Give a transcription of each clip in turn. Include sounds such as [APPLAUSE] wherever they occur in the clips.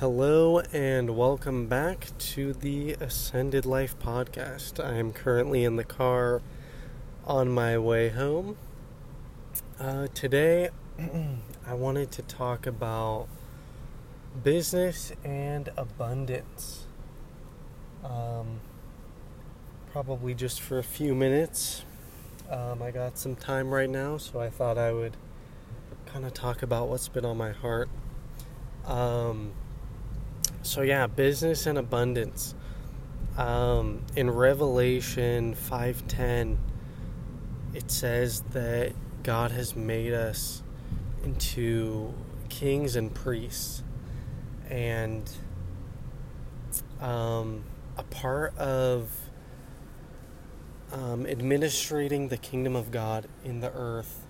Hello and welcome back to the Ascended Life podcast. I am currently in the car on my way home. Uh, today, [CLEARS THROAT] I wanted to talk about business and abundance. Um, probably just for a few minutes. Um, I got some time right now, so I thought I would kind of talk about what's been on my heart. Um, so yeah, business and abundance. Um, in Revelation 5:10, it says that God has made us into kings and priests, and um, a part of um, administrating the kingdom of God in the earth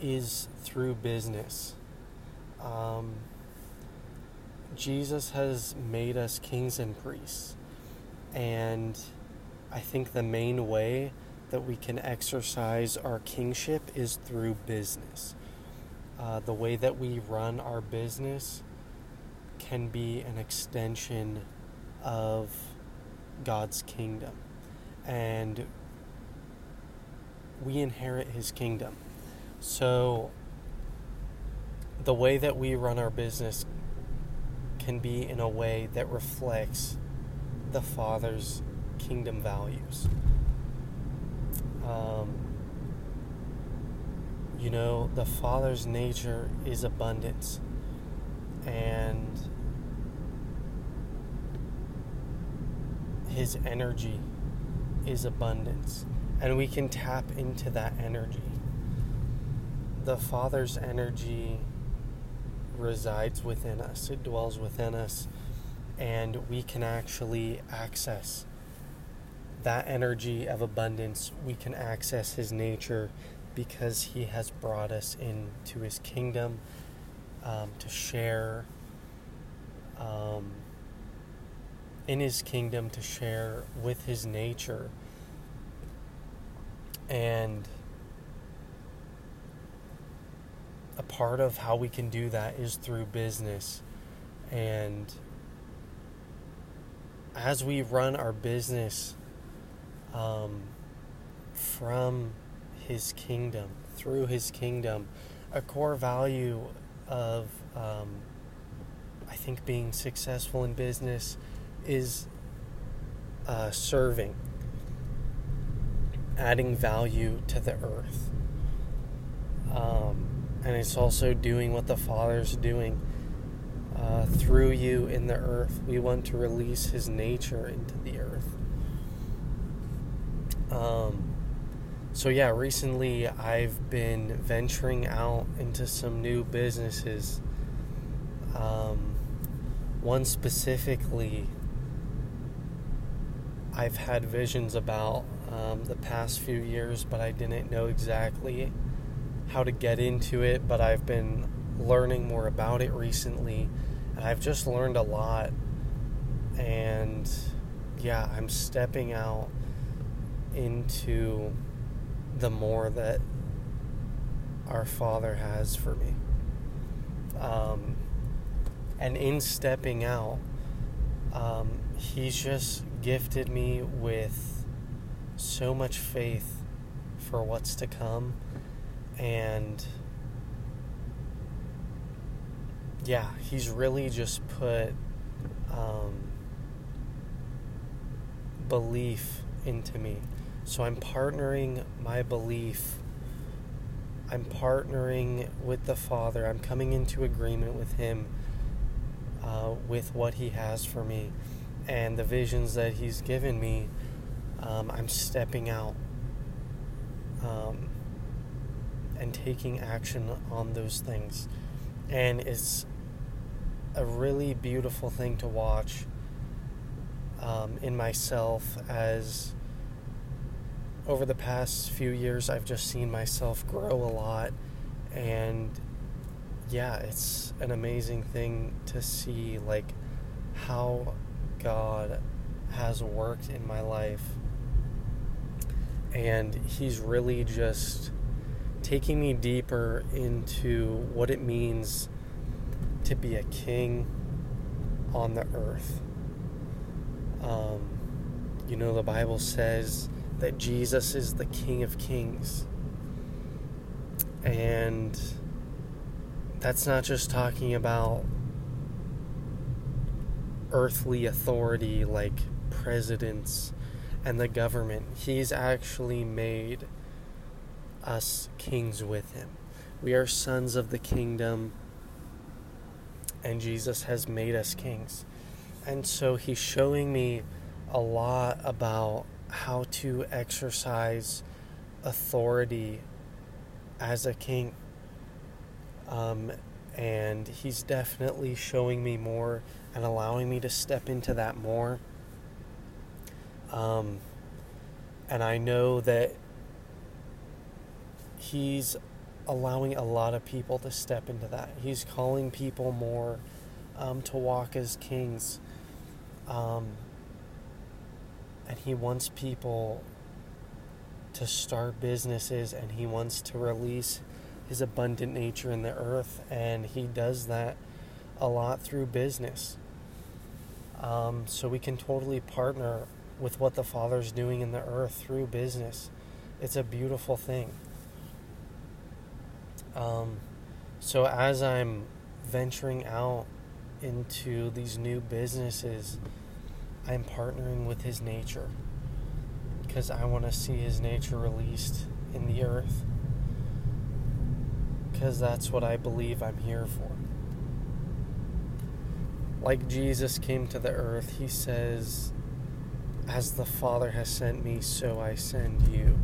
is through business. Um, Jesus has made us kings and priests. And I think the main way that we can exercise our kingship is through business. Uh, the way that we run our business can be an extension of God's kingdom. And we inherit his kingdom. So, the way that we run our business can be in a way that reflects the Father's kingdom values. Um, you know, the Father's nature is abundance. And his energy is abundance. And we can tap into that energy. The Father's energy resides within us, it dwells within us, and we can actually access that energy of abundance. We can access His nature because He has brought us into His kingdom um, to share. Um, in his kingdom to share with his nature and a part of how we can do that is through business. And as we run our business um, from His kingdom, through His kingdom, a core value of, um, I think, being successful in business is uh, serving, adding value to the earth. Um, and it's also doing what the Father's doing uh, through you in the earth. We want to release His nature into the earth. Um, so, yeah, recently I've been venturing out into some new businesses. Um, one specifically, I've had visions about um, the past few years, but I didn't know exactly how to get into it, but I've been learning more about it recently, and I've just learned a lot. And yeah, I'm stepping out into the more that our Father has for me. Um, and in stepping out, um, He's just gifted me with so much faith for what's to come and yeah, he's really just put um, belief into me. So I'm partnering my belief. I'm partnering with the Father. I'm coming into agreement with Him uh, with what He has for me and the visions that He's given me. Um, I'm stepping out. Um, and taking action on those things. And it's a really beautiful thing to watch um, in myself as over the past few years I've just seen myself grow a lot and yeah it's an amazing thing to see like how God has worked in my life and he's really just taking me deeper into what it means to be a king on the earth. Um, you know, the Bible says that Jesus is the King of Kings. And that's not just talking about earthly authority like presidents and the government. He's actually made us kings with him. We are sons of the kingdom, and Jesus has made us kings. And so he's showing me a lot about how to exercise authority as a king. Um, and he's definitely showing me more and allowing me to step into that more. Um, and I know that he's allowing a lot of people to step into that. He's calling people more um, to walk as kings. Um, and he wants people to start businesses and he wants to release his abundant nature in the earth. And he does that a lot through business. Um, so we can totally partner with what the Father's doing in the earth through business. It's a beautiful thing. Um, so as I'm venturing out into these new businesses, I'm partnering with His nature because I want to see His nature released in the earth. Because that's what I believe I'm here for. Like Jesus came to the earth, He says, As the Father has sent me, so I send you.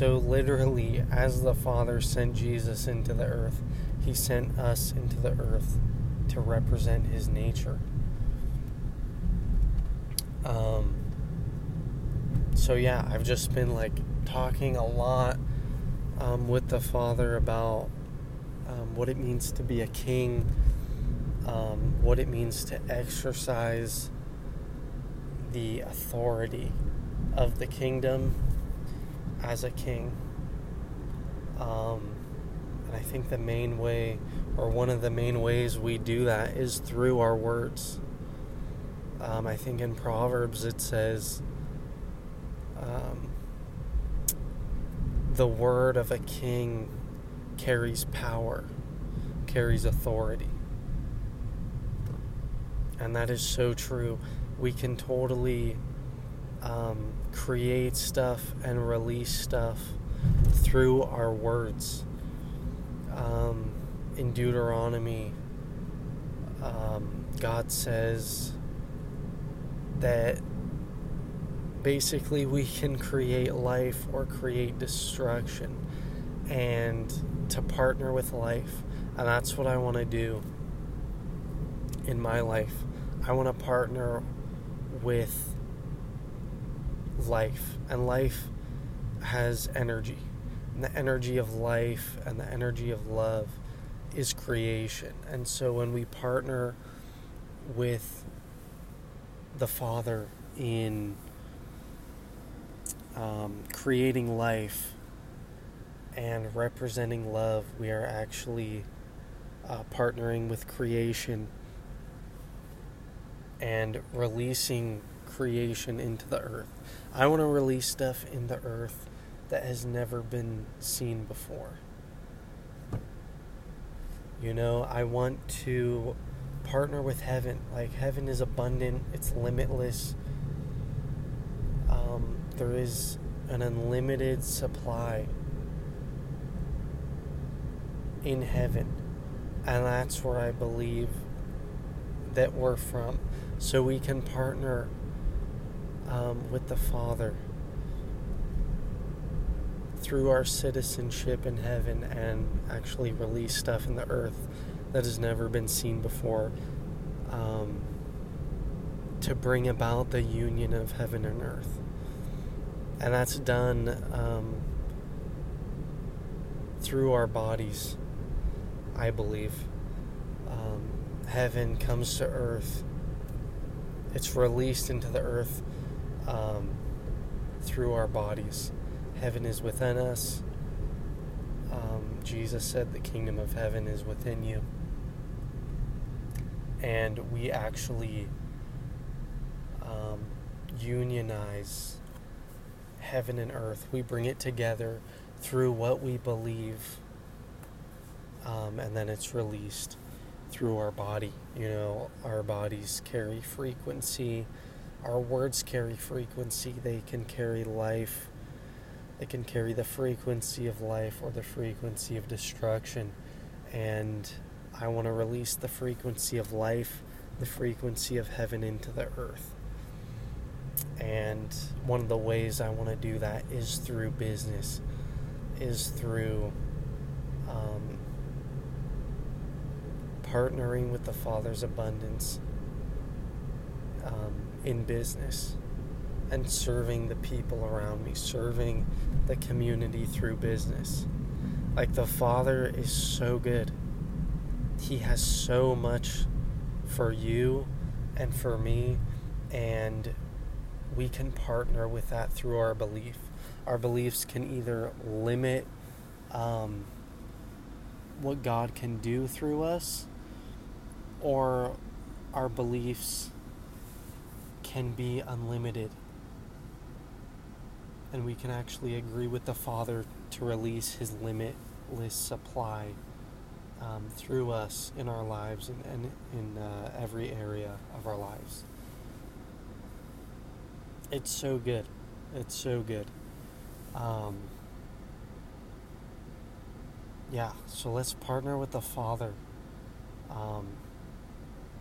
So, literally, as the Father sent Jesus into the earth, He sent us into the earth to represent His nature. Um, so, yeah, I've just been like talking a lot um, with the Father about um, what it means to be a king, um, what it means to exercise the authority of the kingdom as a king. Um, and I think the main way, or one of the main ways we do that, is through our words. Um, I think in Proverbs it says, um, the word of a king carries power, carries authority. And that is so true. We can totally um, create stuff and release stuff through our words. Um, in Deuteronomy, um, God says that basically we can create life or create destruction and to partner with life. And that's what I want to do in my life. I want to partner with life, and life has energy. And the energy of life and the energy of love is creation. And so when we partner with the Father in um, creating life and representing love, we are actually uh, partnering with creation and releasing creation into the earth. I want to release stuff in the earth that has never been seen before. You know, I want to partner with heaven. Like, heaven is abundant, it's limitless. Um, there is an unlimited supply in heaven. And that's where I believe that we're from. So we can partner um, with the Father through our citizenship in heaven and actually release stuff in the earth that has never been seen before um, to bring about the union of heaven and earth. And that's done um, through our bodies, I believe. Um, heaven comes to earth, it's released into the earth um, through our bodies. Heaven is within us. Um, Jesus said the kingdom of heaven is within you. and we actually um, unionize heaven and earth. We bring it together through what we believe, um, and then it's released through our body. You know, our bodies carry frequency, our words carry frequency, they can carry life, they can carry the frequency of life or the frequency of destruction. And I want to release the frequency of life, the frequency of heaven into the earth. And one of the ways I want to do that is through business, is through um, partnering with the Father's abundance um, in business and serving the people around me, serving the community through business. Like the Father is so good. He has so much for you and for me, and we can partner with that through our belief. Our beliefs can either limit um, what God can do through us, or our beliefs can be unlimited. And we can actually agree with the Father to release His limitless supply um, through us in our lives and, and in uh, every area of our lives. It's so good. It's so good. Um, yeah, so let's partner with the Father um,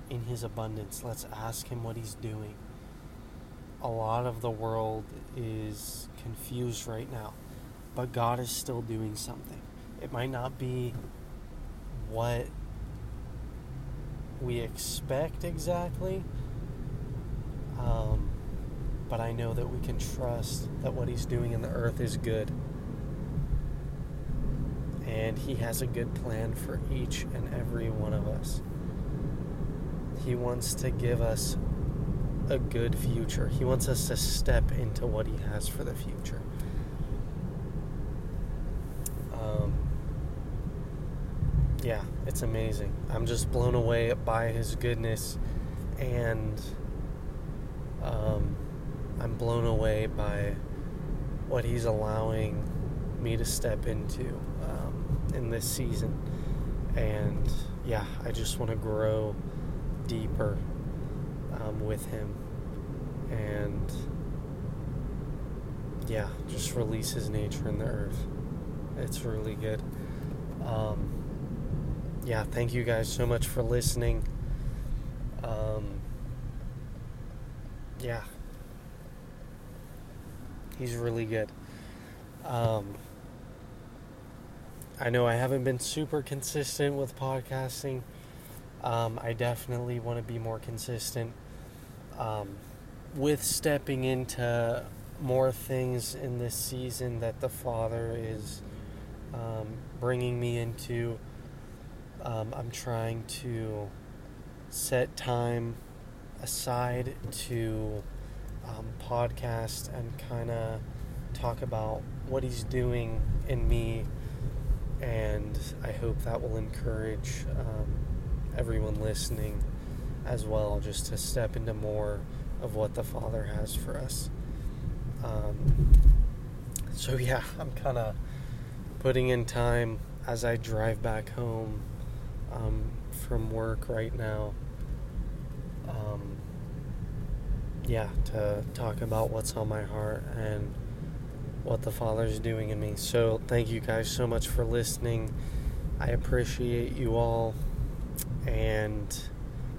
in His abundance. Let's ask Him what He's doing. A lot of the world is confused right now, but God is still doing something. It might not be what we expect exactly. Um, but I know that we can trust that what He's doing in the earth is good. And He has a good plan for each and every one of us. He wants to give us a good future, He wants us to step into what He has for the future. Um, yeah, it's amazing. I'm just blown away by His goodness and. Um, I'm blown away by what he's allowing me to step into um, in this season. And yeah, I just want to grow deeper um, with him. And yeah, just release his nature in the earth. It's really good. Um, yeah, thank you guys so much for listening. Um, yeah, He's really good. Um, I know I haven't been super consistent with podcasting. Um, I definitely want to be more consistent um, with stepping into more things in this season that the Father is um, bringing me into. Um, I'm trying to set time aside to um, podcast and kind of talk about what he's doing in me. And I hope that will encourage um, everyone listening as well, just to step into more of what the Father has for us. Um, so, yeah, I'm kind of putting in time as I drive back home um, from work right now. Um, yeah, to talk about what's on my heart and what the Father's doing in me. So, thank you guys so much for listening. I appreciate you all, and